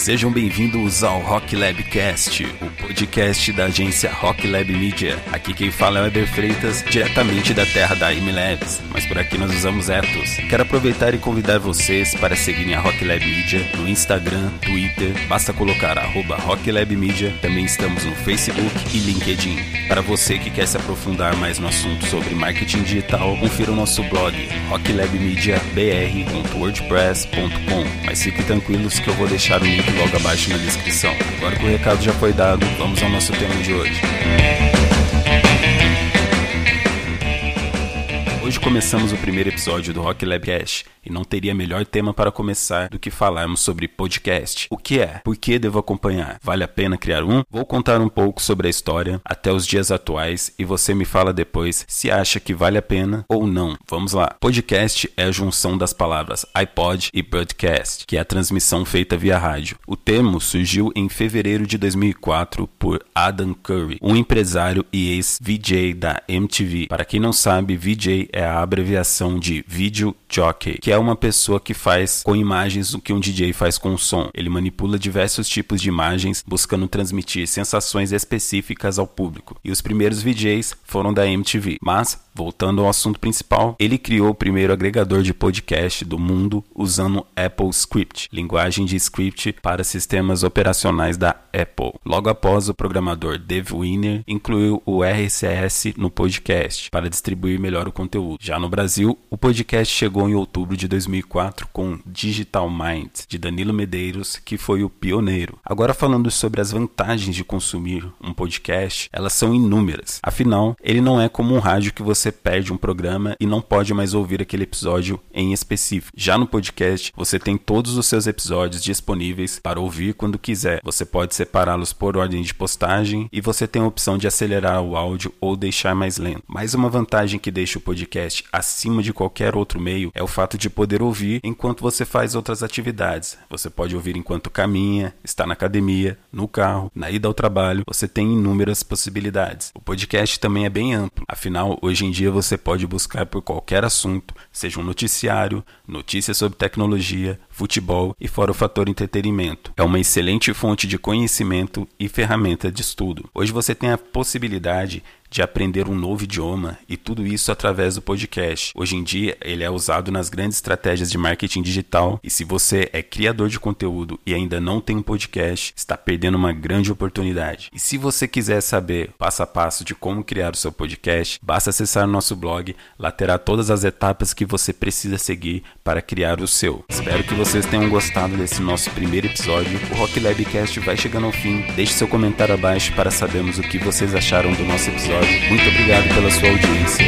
Sejam bem-vindos ao Rock Lab Cast, o podcast da agência Rock Lab Media. Aqui quem fala é o Eder Freitas, diretamente da terra da Labs, mas por aqui nós usamos Ethos. Quero aproveitar e convidar vocês para seguirem a Rock Lab Media no Instagram, Twitter, basta colocar arroba Rock Lab Media. Também estamos no Facebook e LinkedIn. Para você que quer se aprofundar mais no assunto sobre marketing digital, confira o nosso blog rocklabmediabr.wordpress.com. Mas fiquem tranquilos que eu vou deixar o link logo abaixo na descrição. Agora que o recado já foi dado, vamos ao nosso tema de hoje. Hoje começamos o primeiro episódio do Rock Lab Cash e não teria melhor tema para começar do que falarmos sobre podcast. O que é? Por que devo acompanhar? Vale a pena criar um? Vou contar um pouco sobre a história até os dias atuais e você me fala depois se acha que vale a pena ou não. Vamos lá. Podcast é a junção das palavras iPod e broadcast, que é a transmissão feita via rádio. O termo surgiu em fevereiro de 2004 por Adam Curry, um empresário e ex-VJ da MTV. Para quem não sabe, VJ é a abreviação de Video Jockey, que é uma pessoa que faz com imagens o que um DJ faz com som. Ele manipula diversos tipos de imagens, buscando transmitir sensações específicas ao público. E os primeiros VJs foram da MTV. Mas, voltando ao assunto principal, ele criou o primeiro agregador de podcast do mundo usando Apple Script, linguagem de script para sistemas operacionais da Apple. Logo após, o programador Dave Winner incluiu o RCS no podcast para distribuir melhor o conteúdo. Já no Brasil, o podcast chegou em outubro de 2004 com Digital Mind, de Danilo Medeiros, que foi o pioneiro. Agora falando sobre as vantagens de consumir um podcast, elas são inúmeras. Afinal, ele não é como um rádio que você perde um programa e não pode mais ouvir aquele episódio em específico. Já no podcast, você tem todos os seus episódios disponíveis para ouvir quando quiser. Você pode separá-los por ordem de postagem e você tem a opção de acelerar o áudio ou deixar mais lento. Mais uma vantagem que deixa o podcast acima de qualquer outro meio é o fato de poder ouvir enquanto você faz outras atividades. Você pode ouvir enquanto caminha, está na academia, no carro, na ida ao trabalho. Você tem inúmeras possibilidades. O podcast também é bem amplo. Afinal, hoje em dia você pode buscar por qualquer assunto, seja um noticiário, notícias sobre tecnologia, futebol e fora o fator entretenimento. É uma excelente fonte de conhecimento e ferramenta de estudo. Hoje você tem a possibilidade de aprender um novo idioma e tudo isso através do podcast. Hoje em dia, ele é usado nas grandes estratégias de marketing digital e se você é criador de conteúdo e ainda não tem um podcast, está perdendo uma grande oportunidade. E se você quiser saber passo a passo de como criar o seu podcast, basta acessar o nosso blog, lá terá todas as etapas que você precisa seguir para criar o seu. Espero que vocês tenham gostado desse nosso primeiro episódio. O Rock Labcast vai chegando ao fim. Deixe seu comentário abaixo para sabermos o que vocês acharam do nosso episódio Muito obrigado pela sua audiência